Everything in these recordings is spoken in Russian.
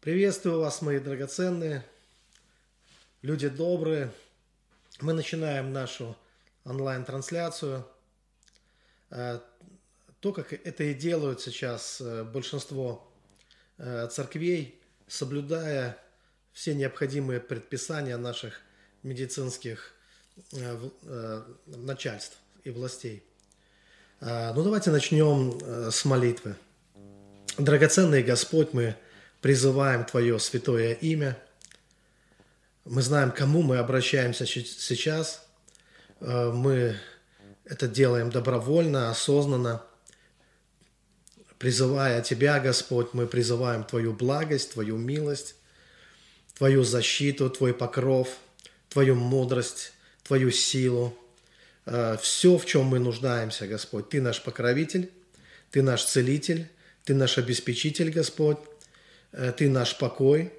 Приветствую вас, мои драгоценные, люди добрые. Мы начинаем нашу онлайн-трансляцию. Э, то, как это и делают сейчас э, большинство э, церквей, соблюдая все необходимые предписания наших медицинских начальств и властей. Ну, давайте начнем с молитвы. Драгоценный Господь, мы призываем Твое святое имя. Мы знаем, кому мы обращаемся сейчас. Э, мы это делаем добровольно, осознанно. Призывая Тебя, Господь, мы призываем Твою благость, Твою милость, Твою защиту, Твой покров, Твою мудрость, Твою силу. Э, Все, в чем мы нуждаемся, Господь. Ты наш покровитель, Ты наш целитель, Ты наш обеспечитель, Господь. Э, ты наш покой.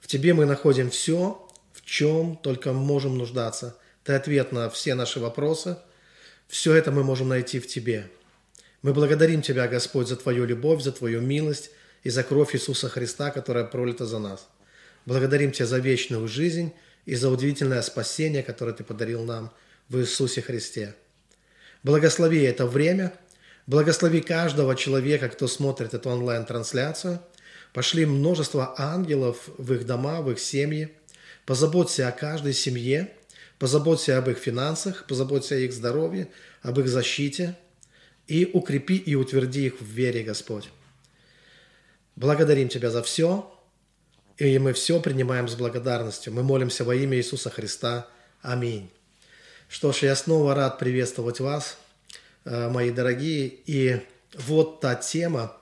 В Тебе мы находим все, в чем только можем нуждаться. Ты ответ на все наши вопросы. Все это мы можем найти в Тебе. Мы благодарим Тебя, Господь, за Твою любовь, за Твою милость и за кровь Иисуса Христа, которая пролита за нас. Благодарим Тебя за вечную жизнь и за удивительное спасение, которое Ты подарил нам в Иисусе Христе. Благослови это время, благослови каждого человека, кто смотрит эту онлайн-трансляцию – Пошли множество ангелов в их дома, в их семьи. Позаботься о каждой семье, позаботься об их финансах, позаботься о их здоровье, об их защите и укрепи и утверди их в вере, Господь. Благодарим Тебя за все, и мы все принимаем с благодарностью. Мы молимся во имя Иисуса Христа. Аминь. Что ж, я снова рад приветствовать вас, э, мои дорогие. И вот та тема,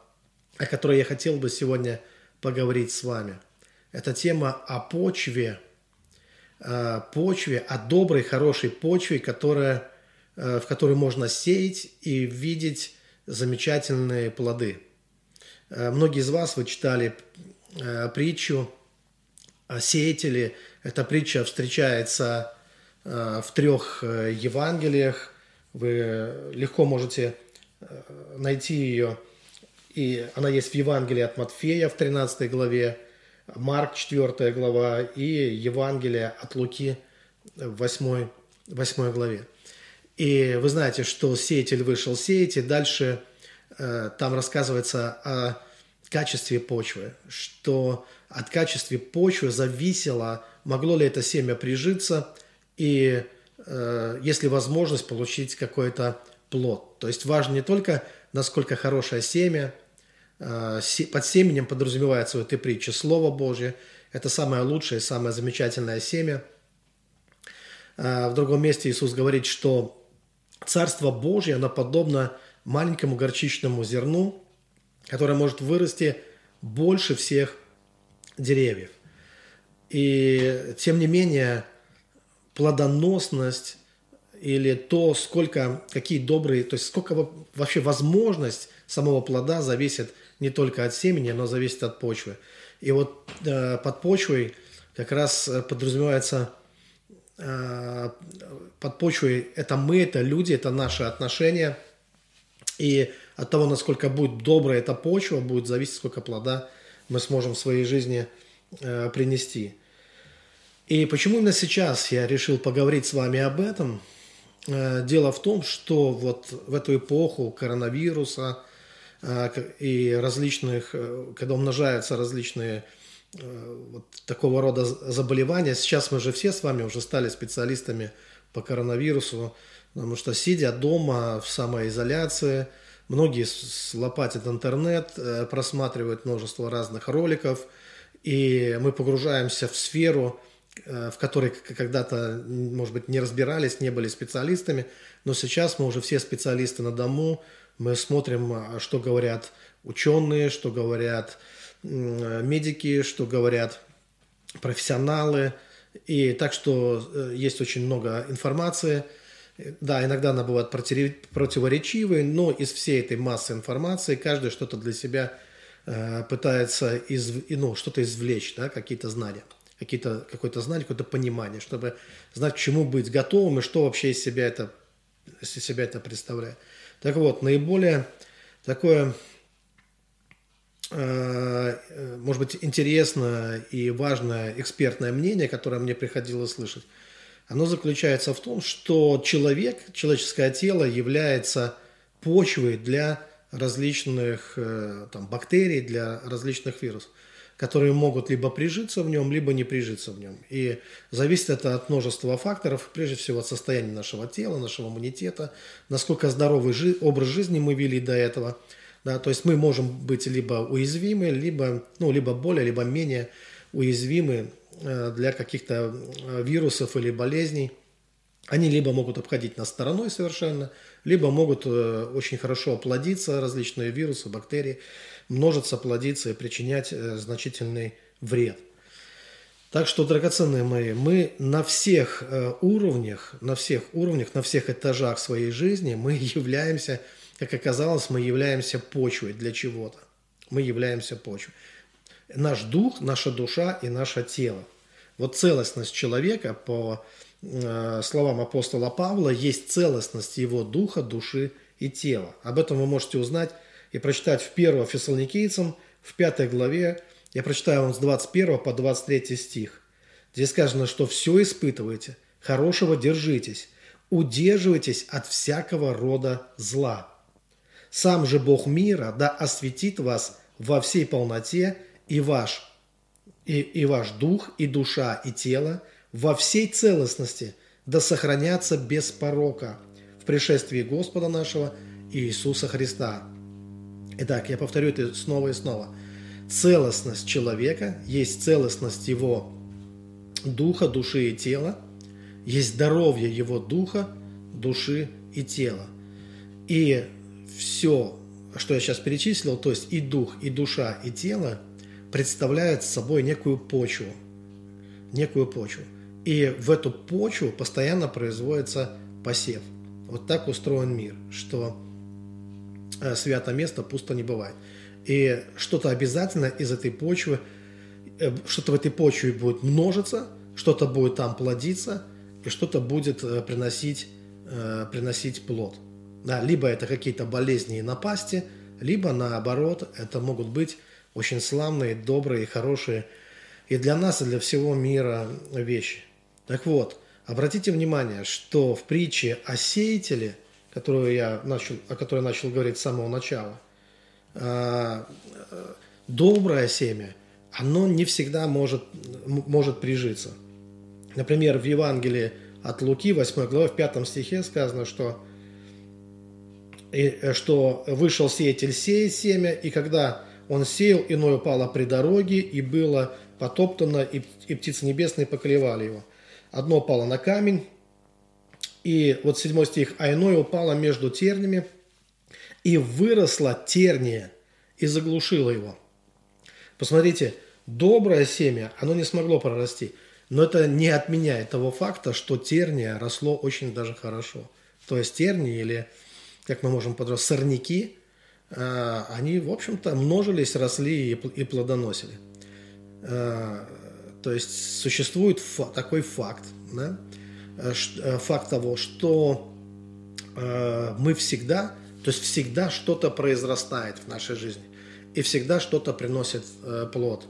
о которой я хотел бы сегодня поговорить с вами. Это тема о почве, э, почве, о доброй, хорошей почве, которая, э, в которой можно сеять и видеть замечательные плоды. Э, многие из вас вы читали притчу о сеятеле. Эта притча встречается в трех Евангелиях. Вы легко можете найти ее и она есть в Евангелии от Матфея в 13 главе, Марк 4 глава и Евангелие от Луки в 8, 8 главе. И вы знаете, что сеятель вышел сеять, и дальше э, там рассказывается о качестве почвы, что от качества почвы зависело, могло ли это семя прижиться, и э, если возможность получить какой-то плод. То есть важно не только, насколько хорошее семя, под семенем подразумевается в этой притче Слово Божье. Это самое лучшее, самое замечательное семя. Э, в другом месте Иисус говорит, что Царство Божье, оно подобно маленькому горчичному зерну, которое может вырасти больше всех деревьев. И тем не менее, плодоносность или то, сколько, какие добрые, то есть сколько вообще возможность самого плода зависит не только от семени, но зависит от почвы. И вот э, под почвой как раз э, подразумевается э, под почвой это мы, это люди, это наши отношения. И от того, насколько будет добрая эта почва, будет зависеть, сколько плода мы сможем в своей жизни э, принести. И почему именно сейчас я решил поговорить с вами об этом? Э, дело в том, что вот в эту эпоху коронавируса – и различных, э, когда умножаются различные э, вот такого рода заболевания. Сейчас мы же все с вами уже стали специалистами по коронавирусу, потому что сидя дома в самоизоляции, многие лопатят интернет, э, просматривают множество разных роликов, и мы погружаемся в сферу, в которой когда-то, может быть, не разбирались, не были специалистами, но сейчас мы уже все специалисты на дому, мы смотрим, а, что говорят ученые, что говорят медики, что говорят профессионалы. И так что э, есть очень много информации. Да, иногда она бывает противоречивой, но из всей этой массы информации каждый что-то для себя э, пытается из, ну, что-то извлечь, да, какие-то знания, какие-то, какое-то знание, какое-то понимание, чтобы знать, к чему быть готовым и что вообще из себя это, из себя это представляет. Так вот, наиболее такое э, может быть, интересное и важное экспертное мнение, которое мне приходилось слышать, оно заключается в том, что человек, человеческое тело является почвой для различных э, там, бактерий, для различных вирусов, которые могут либо прижиться в нем, либо не прижиться в нем. И зависит это от множества факторов, прежде всего от состояния нашего тела, нашего иммунитета, насколько здоровый жи- образ жизни мы вели до этого. Да, то есть мы можем быть либо уязвимы, либо, ну, либо более, либо менее уязвимы Э, для каких-то э, вирусов или болезней. Они либо могут обходить нас стороной совершенно, либо могут э, очень хорошо плодиться, различные вирусы, бактерии, множиться, плодиться и причинять значительный вред. Так что, драгоценные мои, мы на всех уровнях, на всех уровнях, на всех этажах своей жизни мы являемся, как оказалось, мы являемся почвой для чего-то. Мы являемся почвой наш дух, наша душа и наше тело. Вот целостность человека, по э, словам апостола Павла, есть целостность его духа, души и тела. Об этом вы можете узнать и прочитать в 1 Фессалоникийцам, в 5 главе. Я прочитаю вам с 21 по 23 стих. Здесь сказано, что все испытываете, хорошего держитесь, удерживайтесь от всякого рода зла. Сам же Бог мира да осветит вас во всей полноте и ваш, и, и ваш дух, и душа, и тело во всей целостности да сохранятся без порока в пришествии Господа нашего Иисуса Христа. Итак, я повторю это снова и снова. Целостность человека есть целостность его духа, души и тела, есть здоровье его духа, души и тела. И все, что я сейчас перечислил, то есть и дух, и душа, и тело – представляет собой некую почву. Некую почву. И в эту почву постоянно производится посев. Вот так устроен мир, что свято место пусто не бывает. И что-то обязательно из этой почвы, э, что-то в этой почве будет множиться, что-то будет там плодиться, и что-то будет э, приносить, приносить плод. Да, либо это какие-то болезни и напасти, либо наоборот, это могут быть очень славные, добрые, хорошие и для нас, и для всего мира вещи. Так вот, обратите внимание, что в притче о сеятеле, которую я начал, о которой я начал говорить с самого начала, а, доброе семя, оно не всегда может, может прижиться. Например, в Евангелии от Луки, 8 глава, в 5 стихе сказано, что, что вышел сеятель сеять семя, и когда он сеял, иное упало при дороге, и было потоптано, и, и птицы небесные поклевали его. Одно упало на камень, и вот седьмой стих, а иное упало между тернями, и выросла терния, и заглушила его. Посмотрите, доброе семя, оно не смогло прорасти, но это не отменяет того факта, что терния росло очень даже хорошо. То есть тернии или, как мы можем подразумевать, сорняки – а, они, в общем-то, множились, росли и плодоносили. А, то есть существует такой факт, да? Э, э, факт того, что э, мы всегда, то есть всегда что-то произрастает в нашей жизни, и всегда что-то приносит плод.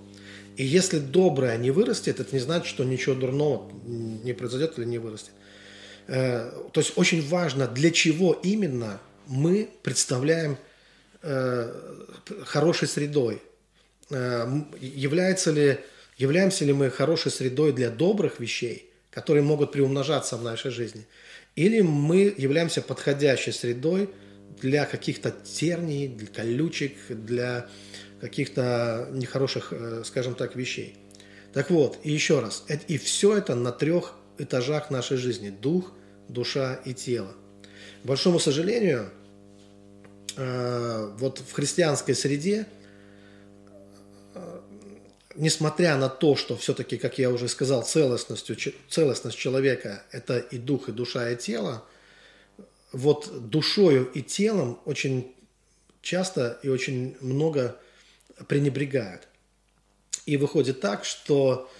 И если доброе не вырастет, это не значит, что ничего дурного не произойдет или не вырастет. То есть очень важно, для чего именно мы представляем хорошей средой? Является ли, являемся ли мы хорошей средой для добрых вещей, которые могут приумножаться в нашей жизни? Или мы являемся подходящей средой для каких-то терний, для колючек, для каких-то нехороших, э, скажем так, вещей? Так вот, и еще раз, и все это на трех этажах нашей жизни – дух, душа и тело. К большому сожалению, Э, вот в христианской среде, несмотря на то, что все-таки, как я уже сказал, целостностью, целостность человека – это и дух, и душа, и тело, вот душою и телом очень часто и очень много пренебрегают. И выходит так, что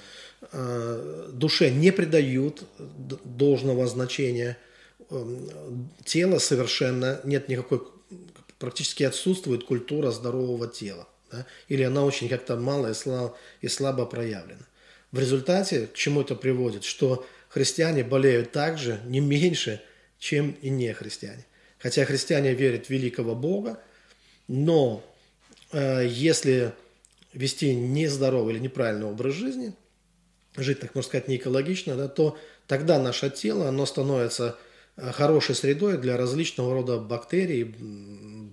э, душе не придают должного значения, э, тело совершенно нет никакой практически отсутствует культура здорового тела. Да? или она очень как-то мало и слабо, и слабо проявлена. В результате к чему это приводит? Что христиане болеют так же, не меньше, чем и не христиане. Хотя христиане верят в великого Бога, но э, если вести нездоровый или неправильный образ жизни, жить, так можно сказать, не экологично, да, то тогда наше тело, оно становится э, хорошей средой для различного рода бактерий,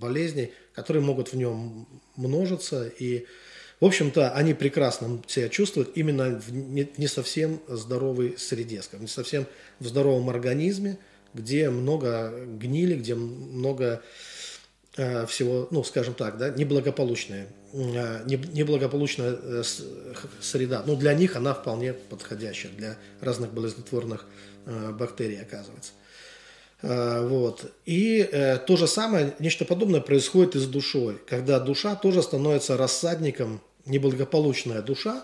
болезней, которые могут в нем множиться. И, в общем-то, они прекрасно себя чувствуют именно в не совсем здоровой среде, скажем, не совсем в здоровом организме, где много гнили, где много э, всего, ну, скажем так, да, неблагополучная, э, неблагополучная э, среда. Но для них она вполне подходящая, для разных болезнетворных бактерий, оказывается. Вот. И э, то же самое, нечто подобное происходит и с душой, когда душа тоже становится рассадником, неблагополучная душа,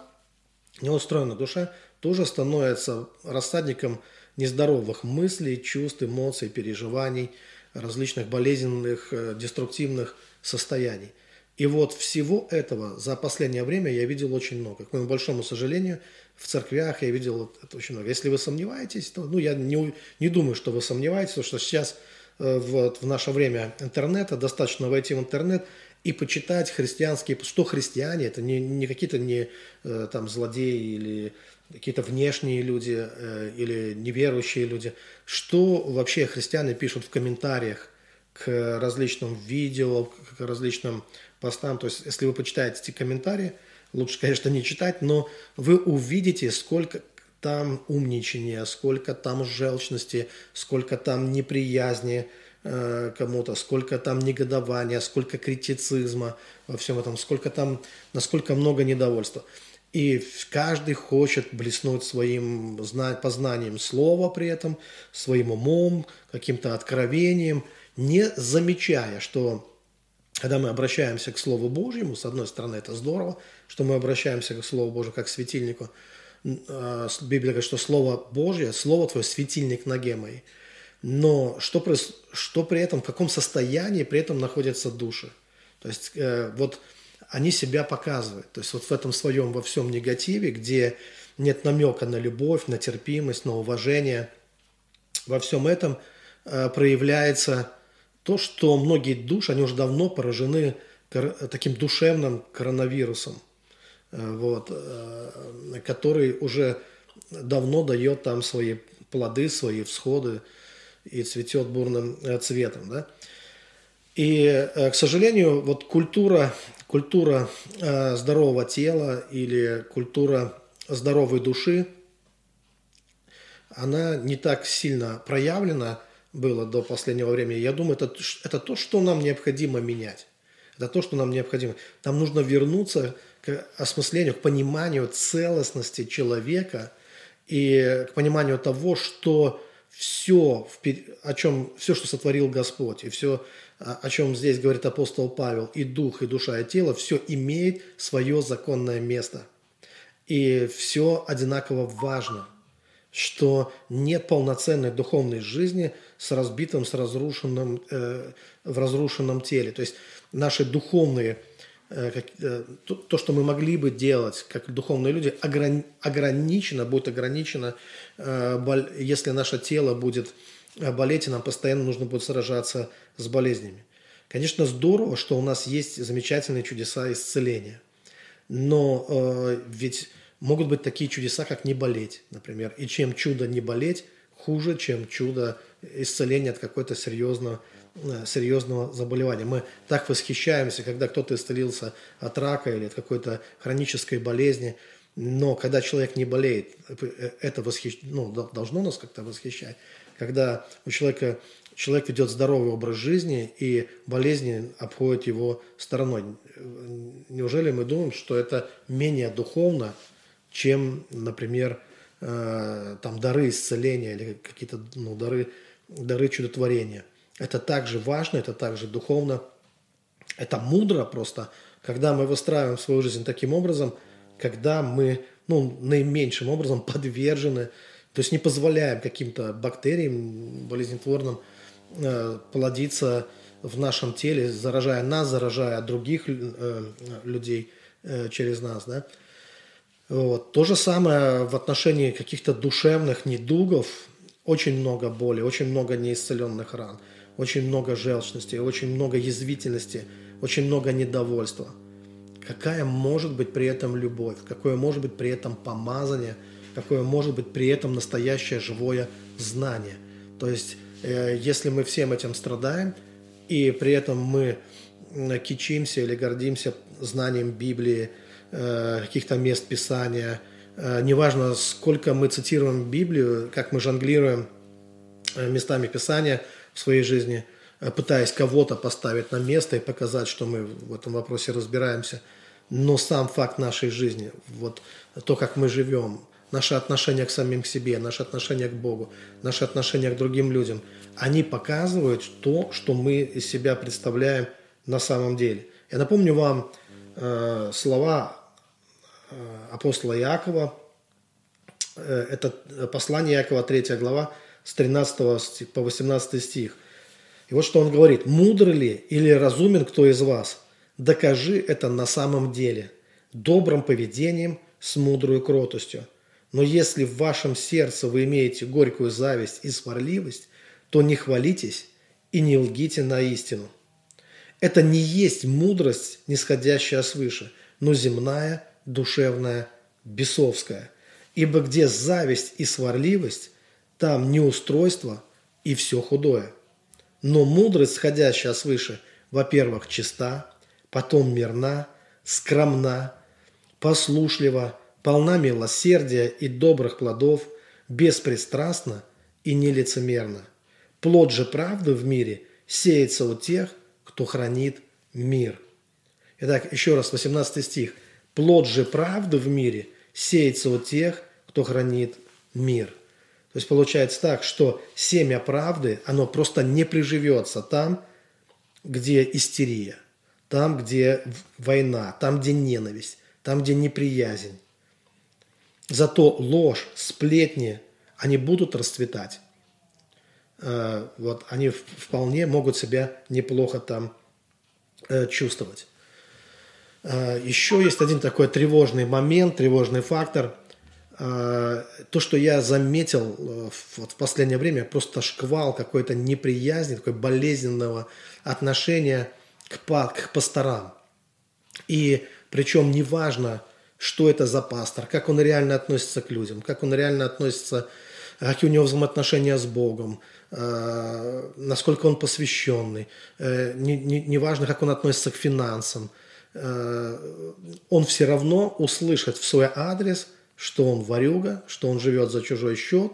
неустроенная душа тоже становится рассадником нездоровых мыслей, чувств, эмоций, переживаний, различных болезненных, э, деструктивных состояний. И вот всего этого за последнее время я видел очень много. К моему большому сожалению, в церквях я видел это очень много. Если вы сомневаетесь, то ну, я не, не думаю, что вы сомневаетесь, потому что сейчас э, вот, в наше время интернета достаточно войти в интернет и почитать христианские, что христиане, это не, не какие-то не э, там злодеи или какие-то внешние люди э, или неверующие люди, что вообще христиане пишут в комментариях к различным видео, к различным постам. То есть, если вы почитаете эти комментарии, лучше, конечно, не читать, но вы увидите, сколько там умничания, сколько там желчности, сколько там неприязни э, кому-то, сколько там негодования, сколько критицизма во всем этом, сколько там, насколько много недовольства. И каждый хочет блеснуть своим познанием слова при этом, своим умом, каким-то откровением, не замечая, что когда мы обращаемся к Слову Божьему, с одной стороны, это здорово, что мы обращаемся к Слову Божьему как к светильнику. А, Библия говорит, что Слово Божье, Слово Твое – светильник ноге моей. Но что, что при этом, в каком состоянии при этом находятся души? То есть э, вот они себя показывают. То есть вот в этом своем во всем негативе, где нет намека на любовь, на терпимость, на уважение, во всем этом э, проявляется то, что многие души, они уже давно поражены таким душевным коронавирусом, э, вот, э, который уже давно дает там свои плоды, свои всходы и цветет бурным цветом. Да? И, к сожалению, вот культура культура э, здорового тела или культура здоровой души, она не так сильно проявлена была до последнего времени. Я думаю, это, это то, что нам необходимо менять. Это то, что нам необходимо. Нам нужно вернуться к осмыслению, к пониманию целостности человека и к пониманию того, что все, о чем, все, что сотворил Господь, и все, о чем здесь говорит апостол Павел, и дух, и душа, и тело, все имеет свое законное место. И все одинаково важно, что нет полноценной духовной жизни с разбитым, с разрушенным, э, в разрушенном теле. То есть наши духовные, э, как, э, то, то, что мы могли бы делать как духовные люди, ограни, ограничено, будет ограничено, э, боль, если наше тело будет э, болеть, и нам постоянно нужно будет сражаться с болезнями. Конечно, здорово, что у нас есть замечательные чудеса исцеления. Но э, ведь могут быть такие чудеса, как не болеть, например. И чем чудо не болеть, хуже, чем чудо исцеления от какой-то серьезного, э, серьезного заболевания. Мы так восхищаемся, когда кто-то исцелился от рака или от какой-то хронической болезни. Но когда человек не болеет, э, это восхищ... ну, должно нас как-то восхищать. Когда у человека человек ведет здоровый образ жизни, и болезни обходят его стороной. Неужели мы думаем, что это менее духовно, чем, например, э, там дары исцеления или какие-то ну, дары, дары чудотворения? Это также важно, это также духовно, это мудро просто, когда мы выстраиваем свою жизнь таким образом, когда мы ну, наименьшим образом подвержены, то есть не позволяем каким-то бактериям болезнетворным Э, плодиться в нашем теле, заражая нас, заражая других э, людей э, через нас, да. Вот. То же самое в отношении каких-то душевных недугов. Очень много боли, очень много неисцеленных ран, очень много желчности, очень много язвительности, очень много недовольства. Какая может быть при этом любовь, какое может быть при этом помазание, какое может быть при этом настоящее живое знание. То есть, э, если мы всем этим страдаем, и при этом мы кичимся или гордимся знанием Библии, каких-то мест Писания. Э, неважно, сколько мы цитируем Библию, как мы жонглируем э, местами Писания в своей жизни, пытаясь кого-то поставить на место и показать, что мы в этом вопросе разбираемся. Но сам факт нашей жизни, вот то, как мы живем, наше отношение к самим себе, наше отношение к Богу, наше отношение к другим людям, они показывают то, что мы из себя представляем на самом деле. Я напомню вам э, слова Э, апостола Иакова. Э, это послание Иакова, 3 глава, с 13 по 18 стих. И вот что он говорит. «Мудр ли или разумен кто из вас? Докажи это на самом деле, добрым поведением, с мудрой кротостью. Но если в вашем сердце вы имеете горькую зависть и сварливость, то не хвалитесь и не лгите на истину. Это не есть мудрость, нисходящая свыше, но земная, душевная, бесовская. Ибо где зависть и сварливость, там неустройство и все худое. Но мудрость, сходящая свыше, во-первых, чиста, потом мирна, скромна, послушлива, полна милосердия и добрых плодов, беспристрастна и нелицемерна. Плод же правды в мире сеется у тех, кто хранит мир. Итак, еще раз, 18 стих – Плод же правды в мире сеется у тех, кто хранит мир. То есть получается так, что семя правды, оно просто не приживется там, где истерия, там, где война, там, где ненависть, там, где неприязнь. Зато ложь, сплетни, они будут расцветать. Э, вот они вполне могут себя неплохо там э, чувствовать. А, Еще есть один такой тревожный момент, тревожный фактор. А, то, что я заметил э, вот в последнее время, просто шквал какой-то неприязни, такой болезненного отношения к, к пасторам. И причем неважно, что это за пастор, как он реально относится к людям, как он реально относится, какие у него взаимоотношения с Богом, а, насколько он посвященный, э, неважно, не, не как он относится к финансам – Э, он все равно услышит в свой адрес, что он варюга, что он живет за чужой счет.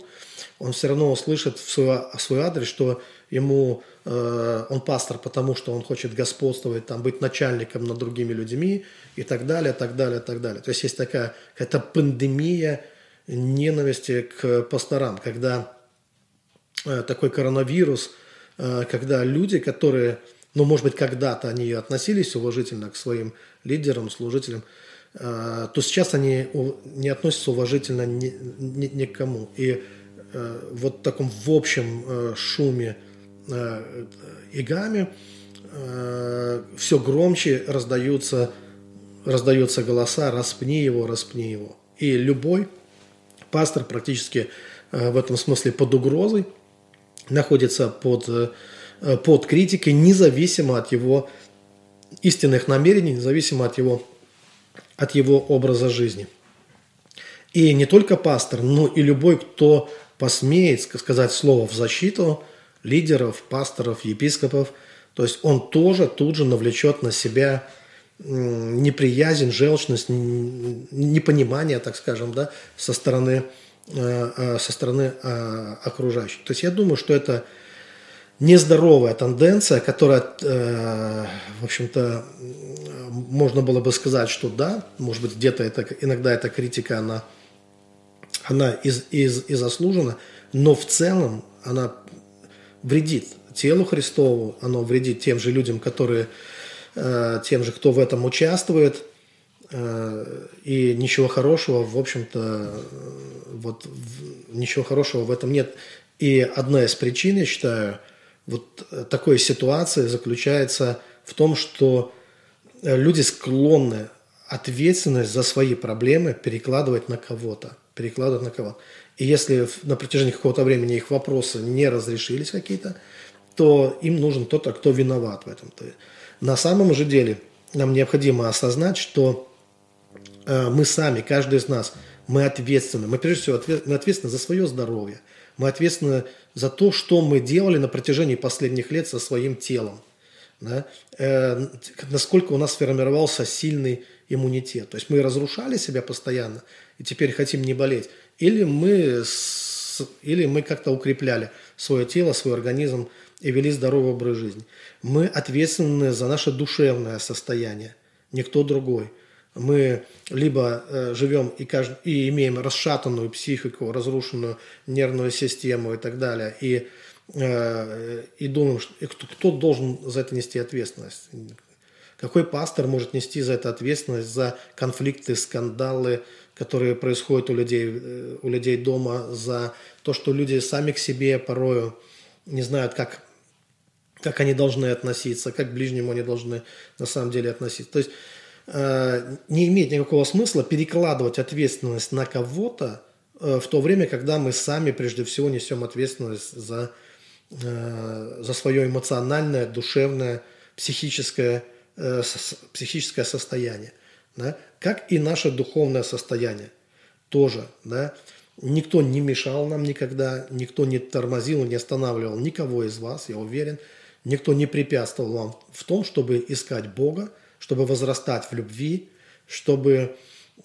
Он все равно услышит в свой, в свой адрес, что ему э, он пастор, потому что он хочет господствовать, там, быть начальником над другими людьми и так далее, так далее, так далее. То есть есть такая какая-то пандемия ненависти к пасторам, когда э, такой коронавирус, э, когда люди, которые ну, может быть, когда-то они относились уважительно к своим лидерам, служителям, э, то сейчас они не относятся уважительно ни, ни, ни к кому. И вот в таком в общем шуме и гамме все громче раздаются, раздаются голоса «распни его, распни его». И любой пастор практически в этом смысле под угрозой находится под Э, под критикой, независимо от его истинных намерений, независимо от его, от его образа жизни. И не только пастор, но и любой, кто посмеет сказать слово в защиту лидеров, пасторов, епископов, то есть он тоже тут же навлечет на себя неприязнь, желчность, непонимание, так скажем, да, со стороны, э, э, со стороны окружающих. То есть я думаю, что это нездоровая тенденция, которая, э, в общем-то, можно было бы сказать, что да, может быть, где-то это, иногда эта критика, она, она из, из, и заслужена, но в целом она вредит телу Христову, оно вредит тем же людям, которые, э, тем же, кто в этом участвует, э, и ничего хорошего, в общем-то, вот ничего хорошего в этом нет. И одна из причин, я считаю, вот э, такой ситуации заключается в том, что э, люди склонны ответственность за свои проблемы перекладывать на кого-то. Перекладывать на кого-то. И если на протяжении какого-то времени их вопросы не разрешились какие-то, то им нужен тот, кто виноват в этом. На самом же деле нам необходимо осознать, что э, мы сами, каждый из нас, мы ответственны. Мы прежде всего ответ, мы ответственны за свое здоровье. Мы ответственны за то, что мы делали на протяжении последних лет со своим телом. Да? Э, насколько у нас сформировался сильный иммунитет. То есть мы разрушали себя постоянно и теперь хотим не болеть. Или мы, или мы как-то укрепляли свое тело, свой организм и вели здоровый образ жизни. Мы ответственны за наше душевное состояние, никто другой. Мы либо э, живем и, кажд... и имеем расшатанную психику, разрушенную нервную систему и так далее, и, э, и думаем, что... и кто, кто должен за это нести ответственность. Какой пастор может нести за это ответственность, за конфликты, скандалы, которые происходят у людей, э, у людей дома, за то, что люди сами к себе порою не знают, как, как они должны относиться, как к ближнему они должны на самом деле относиться. То есть э, не имеет никакого смысла перекладывать ответственность на кого-то э, в то время, когда мы сами прежде всего несем ответственность за, э, за свое эмоциональное, душевное, психическое э, психическое состояние, да, как и наше духовное состояние тоже. Да. Никто не мешал нам никогда, никто не тормозил, не останавливал никого из вас, я уверен. Никто не препятствовал вам в том, чтобы искать Бога, чтобы возрастать в любви, чтобы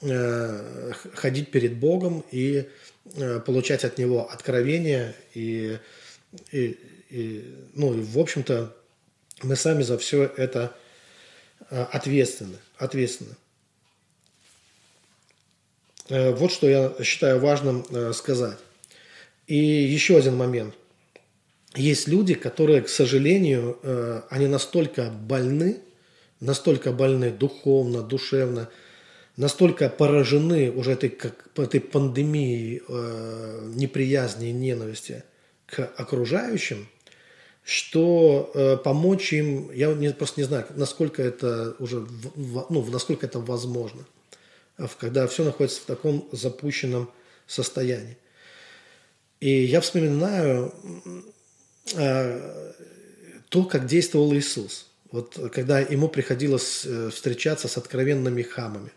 э, ходить перед Богом и э, получать от Него откровения и, и, и, ну, и в общем-то, мы сами за все это Э, ответственны. ответственны. Э, вот что я считаю важным э, сказать. И еще один момент. Есть люди, которые, к сожалению, они настолько больны, настолько больны духовно, душевно, настолько поражены уже этой, как, этой пандемией неприязни и ненависти к окружающим – что э, помочь им, я просто не знаю, насколько это уже, ну, насколько это возможно, когда все находится в таком запущенном состоянии. И я вспоминаю э, то, как действовал Иисус. Вот когда ему приходилось э, встречаться с откровенными хамами,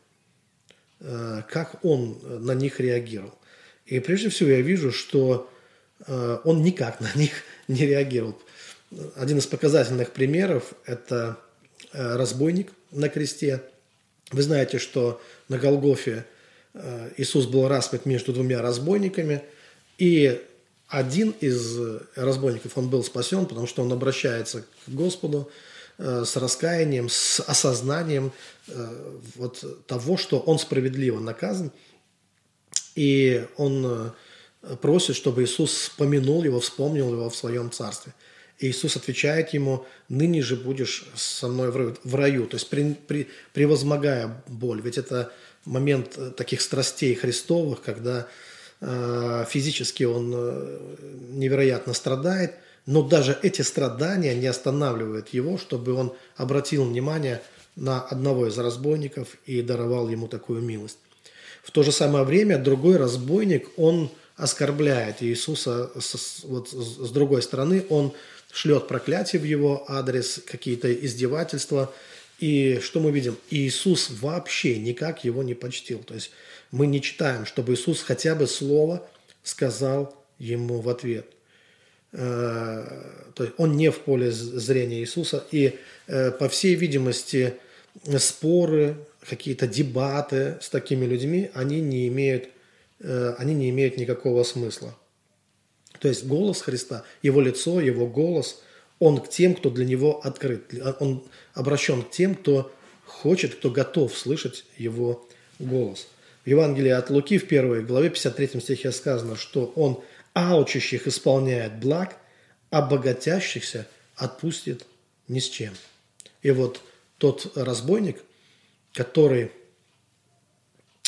э, как он на них реагировал. И прежде всего я вижу, что э, он никак на них не реагировал. Один из показательных примеров – это э, разбойник на кресте. Вы знаете, что на Голгофе э, Иисус был распят между двумя разбойниками, и один из разбойников, он был спасен, потому что он обращается к Господу э, с раскаянием, с осознанием вот того, что он справедливо наказан, и он просит, чтобы Иисус помянул его, вспомнил его в своем царстве – и Иисус отвечает ему, ныне же будешь со мной в раю. То есть при, при, превозмогая боль. Ведь это момент э, таких страстей Христовых, когда э, физически он э, невероятно страдает, но даже эти страдания не останавливают его, чтобы он обратил внимание на одного из разбойников и даровал ему такую милость. В то же самое время другой разбойник, он оскорбляет Иисуса с, вот, с другой стороны, он шлет проклятие в его адрес, какие-то издевательства. И что мы видим? Иисус вообще никак его не почтил. То есть мы не читаем, чтобы Иисус хотя бы слово сказал ему в ответ. Э, то есть он не в поле зрения Иисуса. И, э, по всей видимости, споры, какие-то дебаты с такими людьми, они не имеют, э, они не имеют никакого смысла. То есть голос Христа, его лицо, его голос, он к тем, кто для него открыт. Он обращен к тем, кто хочет, кто готов слышать его голос. В Евангелии от Луки в первой главе 53 стихе сказано, что он аучащих исполняет благ, а богатящихся отпустит ни с чем. И вот тот разбойник, который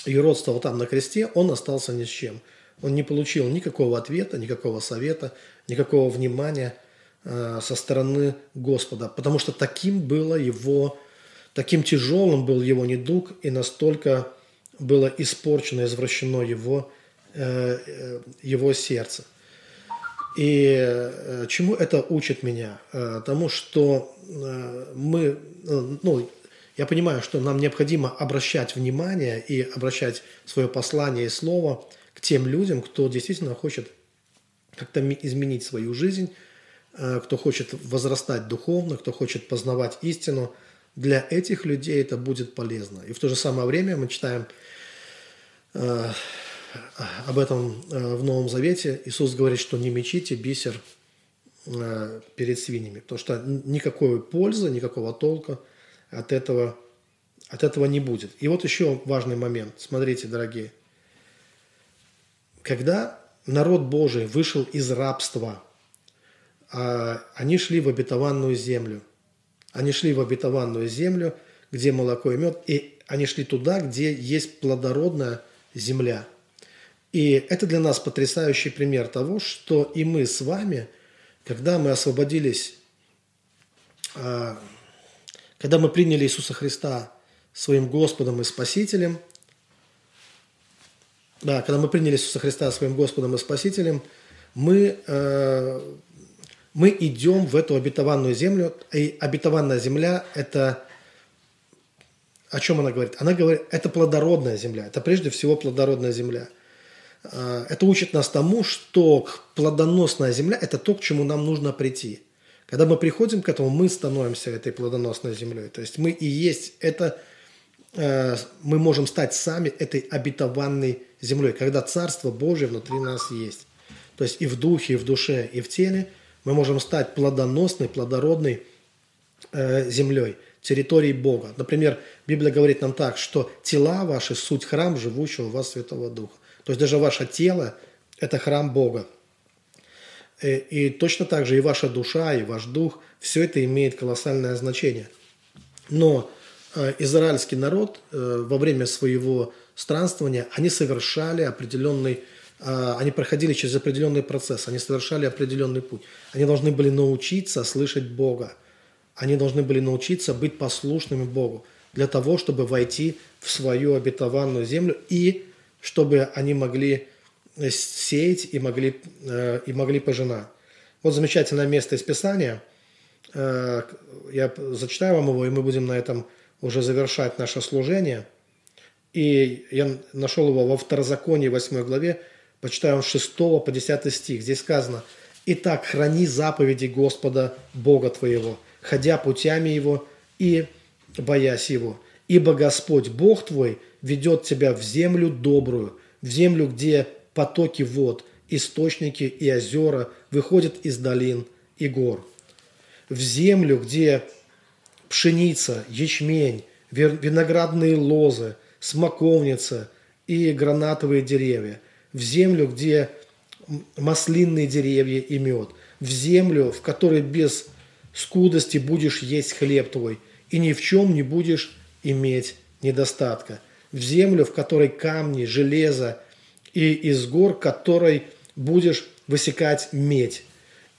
юродствовал там на кресте, он остался ни с чем – он не получил никакого ответа, никакого совета, никакого внимания э, со стороны Господа, потому что таким было его, таким тяжелым был его недуг, и настолько было испорчено, извращено его, э, его сердце. И чему это учит меня? Тому, что мы, ну, я понимаю, что нам необходимо обращать внимание и обращать свое послание и слово к тем людям, кто действительно хочет как-то изменить свою жизнь, э, кто хочет возрастать духовно, кто хочет познавать истину. Для этих людей это будет полезно. И в то же самое время мы читаем э, об этом э, в Новом Завете. Иисус говорит, что не мечите бисер перед свиньями, потому что никакой пользы, никакого толка от этого, от этого не будет. И вот еще важный момент. Смотрите, дорогие. Когда народ Божий вышел из рабства, а они шли в обетованную землю. Они шли в обетованную землю, где молоко и мед, и они шли туда, где есть плодородная земля. И это для нас потрясающий пример того, что и мы с вами, когда мы освободились, а, когда мы приняли Иисуса Христа своим Господом и Спасителем – да, когда мы приняли Иисуса Христа своим Господом и Спасителем, мы, э, мы идем в эту обетованную землю. И обетованная земля – это… О чем она говорит? Она говорит, это плодородная земля. Это прежде всего плодородная земля. Э, это учит нас тому, что плодоносная земля – это то, к чему нам нужно прийти. Когда мы приходим к этому, мы становимся этой плодоносной землей. То есть мы и есть это, э, мы можем стать сами этой обетованной землей, когда Царство Божие внутри нас есть. То есть и в духе, и в душе, и в теле мы можем стать плодоносной, плодородной э, землей, территорией Бога. Например, Библия говорит нам так, что тела ваши – суть храм живущего у вас Святого Духа. То есть даже ваше тело – это храм Бога. И, э, и точно так же и ваша душа, и ваш дух – все это имеет колоссальное значение. Но э, израильский народ э, во время своего странствования, они совершали определенный, они проходили через определенный процесс, они совершали определенный путь. Они должны были научиться слышать Бога. Они должны были научиться быть послушными Богу для того, чтобы войти в свою обетованную землю и чтобы они могли э, сеять и могли, э, и могли пожинать. Вот замечательное место из Писания. Э, я зачитаю вам его, и мы будем на этом уже завершать наше служение – и я нашел его во Второзаконии 8 главе, почитаю с 6 по 10 стих. Здесь сказано, «Итак, храни заповеди Господа Бога твоего, ходя путями Его и боясь Его. Ибо Господь Бог твой ведет тебя в землю добрую, в землю, где потоки вод, источники и озера выходят из долин и гор, в землю, где пшеница, ячмень, виноградные лозы, смоковница и гранатовые деревья, в землю, где маслинные деревья и мед, в землю, в которой без скудости будешь есть хлеб твой, и ни в чем не будешь иметь недостатка, в землю, в которой камни, железо, и из гор которой будешь высекать медь.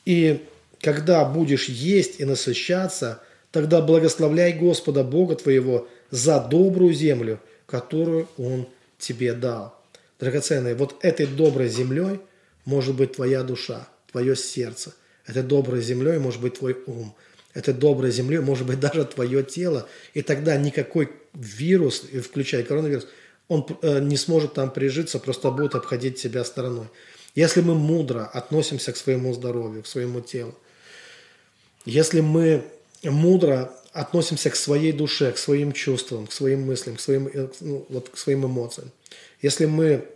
И когда будешь есть и насыщаться, тогда благословляй Господа Бога твоего за добрую землю – которую Он тебе дал. Драгоценные, вот этой доброй землей может быть твоя душа, твое сердце. Этой доброй землей может быть твой ум. Этой доброй землей может быть даже твое тело. И тогда никакой вирус, включая коронавирус, он э, не сможет там прижиться, просто будет обходить тебя стороной. Если мы мудро относимся к своему здоровью, к своему телу, если мы мудро относимся к своей душе, к своим чувствам, к своим мыслям, к своим, э, ну, вот, к своим эмоциям, если мы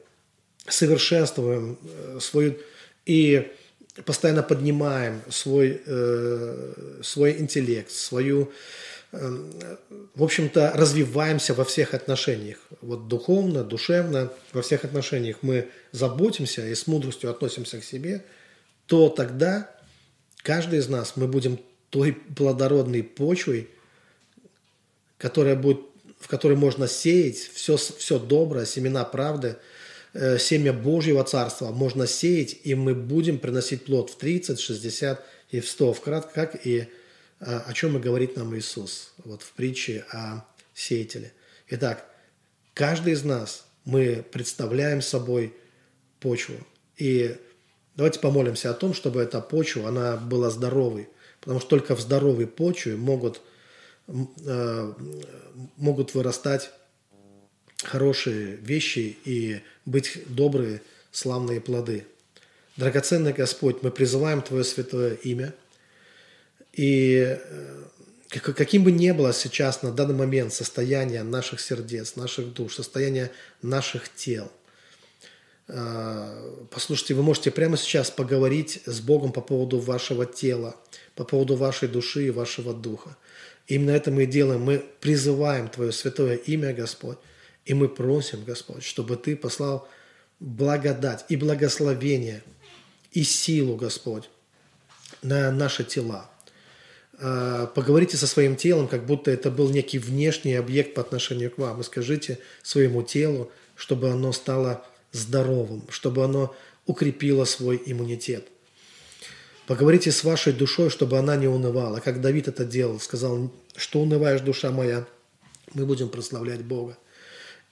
совершенствуем э, свою и постоянно поднимаем свой, э, свой интеллект, свою, э, в общем-то, развиваемся во всех отношениях, вот духовно, душевно, во всех отношениях мы заботимся и с мудростью относимся к себе, то тогда каждый из нас мы будем той плодородной почвой, которая будет, в которой можно сеять все, все доброе, семена правды, э, семя Божьего Царства можно сеять, и мы будем приносить плод в 30, 60, и в 100 вкратко, как и а, о чем и говорит нам Иисус вот в притче о сеятеле. Итак, каждый из нас, мы представляем собой почву. И давайте помолимся о том, чтобы эта почва, она была здоровой. Потому что только в здоровой почве могут, э, могут вырастать хорошие вещи и быть добрые, славные плоды. Драгоценный Господь, мы призываем Твое святое имя. И э, каким бы ни было сейчас на данный момент состояние наших сердец, наших душ, состояние наших тел, послушайте, вы можете прямо сейчас поговорить с Богом по поводу вашего тела, по поводу вашей души и вашего духа. Именно это мы и делаем. Мы призываем Твое святое имя, Господь, и мы просим, Господь, чтобы Ты послал благодать и благословение и силу, Господь, на наши тела. А, поговорите со своим телом, как будто это был некий внешний объект по отношению к вам. И скажите своему телу, чтобы оно стало здоровым, чтобы оно укрепило свой иммунитет. Поговорите с вашей душой, чтобы она не унывала. Как Давид это делал, сказал, что унываешь, душа моя, мы будем прославлять Бога.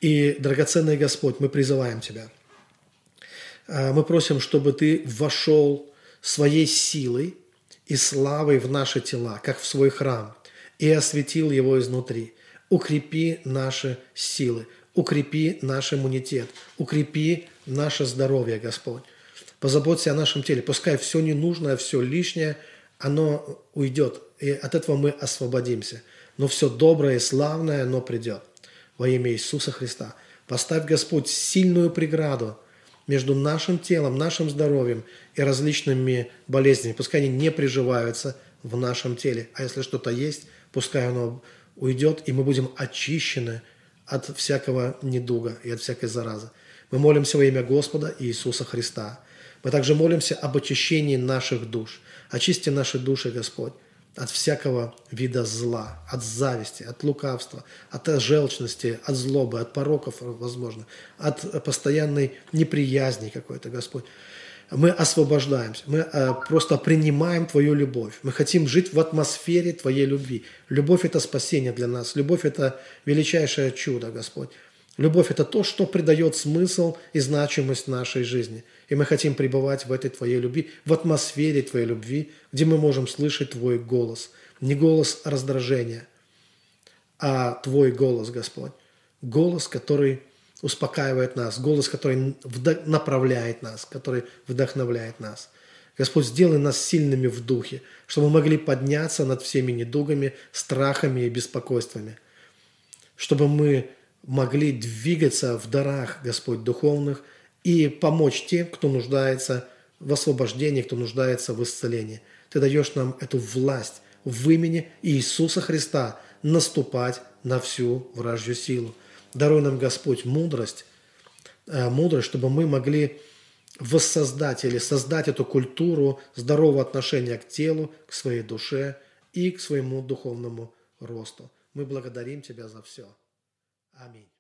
И, драгоценный Господь, мы призываем Тебя. А, мы просим, чтобы Ты вошел своей силой и славой в наши тела, как в свой храм, и осветил его изнутри. Укрепи наши силы, укрепи наш иммунитет, укрепи наше здоровье, Господь. Позаботься о нашем теле. Пускай все ненужное, все лишнее, оно уйдет, и от этого мы освободимся. Но все доброе и славное, оно придет во имя Иисуса Христа. Поставь, Господь, сильную преграду между нашим телом, нашим здоровьем и различными болезнями. Пускай они не приживаются в нашем теле. А если что-то есть, пускай оно уйдет, и мы будем очищены от всякого недуга и от всякой заразы. Мы молимся во имя Господа Иисуса Христа. Мы также молимся об очищении наших душ. Очисти наши души, Господь от всякого вида зла, от зависти, от лукавства, от желчности, от злобы, от пороков, возможно, от постоянной неприязни какой-то, Господь. Мы освобождаемся, мы э, просто принимаем Твою любовь. Мы хотим жить в атмосфере Твоей любви. Любовь – это спасение для нас. Любовь – это величайшее чудо, Господь. Любовь – это то, что придает смысл и значимость нашей жизни – и мы хотим пребывать в этой Твоей любви, в атмосфере Твоей любви, где мы можем слышать Твой голос. Не голос раздражения, а Твой голос, Господь. Голос, который успокаивает нас, голос, который направляет нас, который вдохновляет нас. Господь, сделай нас сильными в духе, чтобы мы могли подняться над всеми недугами, страхами и беспокойствами. Чтобы мы могли двигаться в дарах, Господь, духовных – и помочь тем, кто нуждается в освобождении, кто нуждается в исцелении. Ты даешь нам эту власть в имени Иисуса Христа наступать на всю вражью силу. Даруй нам, Господь, мудрость, э, мудрость, чтобы мы могли воссоздать или создать эту культуру здорового отношения к телу, к своей душе и к своему духовному росту. Мы благодарим Тебя за все. Аминь.